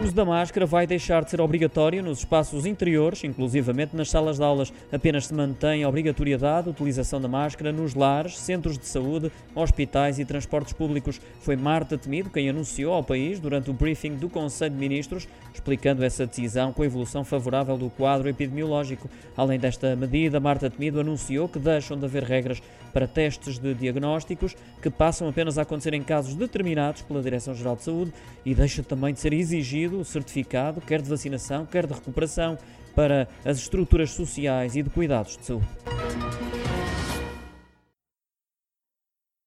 O uso da máscara vai deixar de ser obrigatório nos espaços interiores, inclusivamente nas salas de aulas. Apenas se mantém a obrigatoriedade de utilização da máscara nos lares, centros de saúde, hospitais e transportes públicos. Foi Marta Temido quem anunciou ao país durante o briefing do Conselho de Ministros, explicando essa decisão com a evolução favorável do quadro epidemiológico. Além desta medida, Marta Temido anunciou que deixam de haver regras para testes de diagnósticos, que passam apenas a acontecer em casos determinados pela Direção-Geral de Saúde e deixa também de ser exigido o certificado, quer de vacinação, quer de recuperação, para as estruturas sociais e de cuidados de saúde.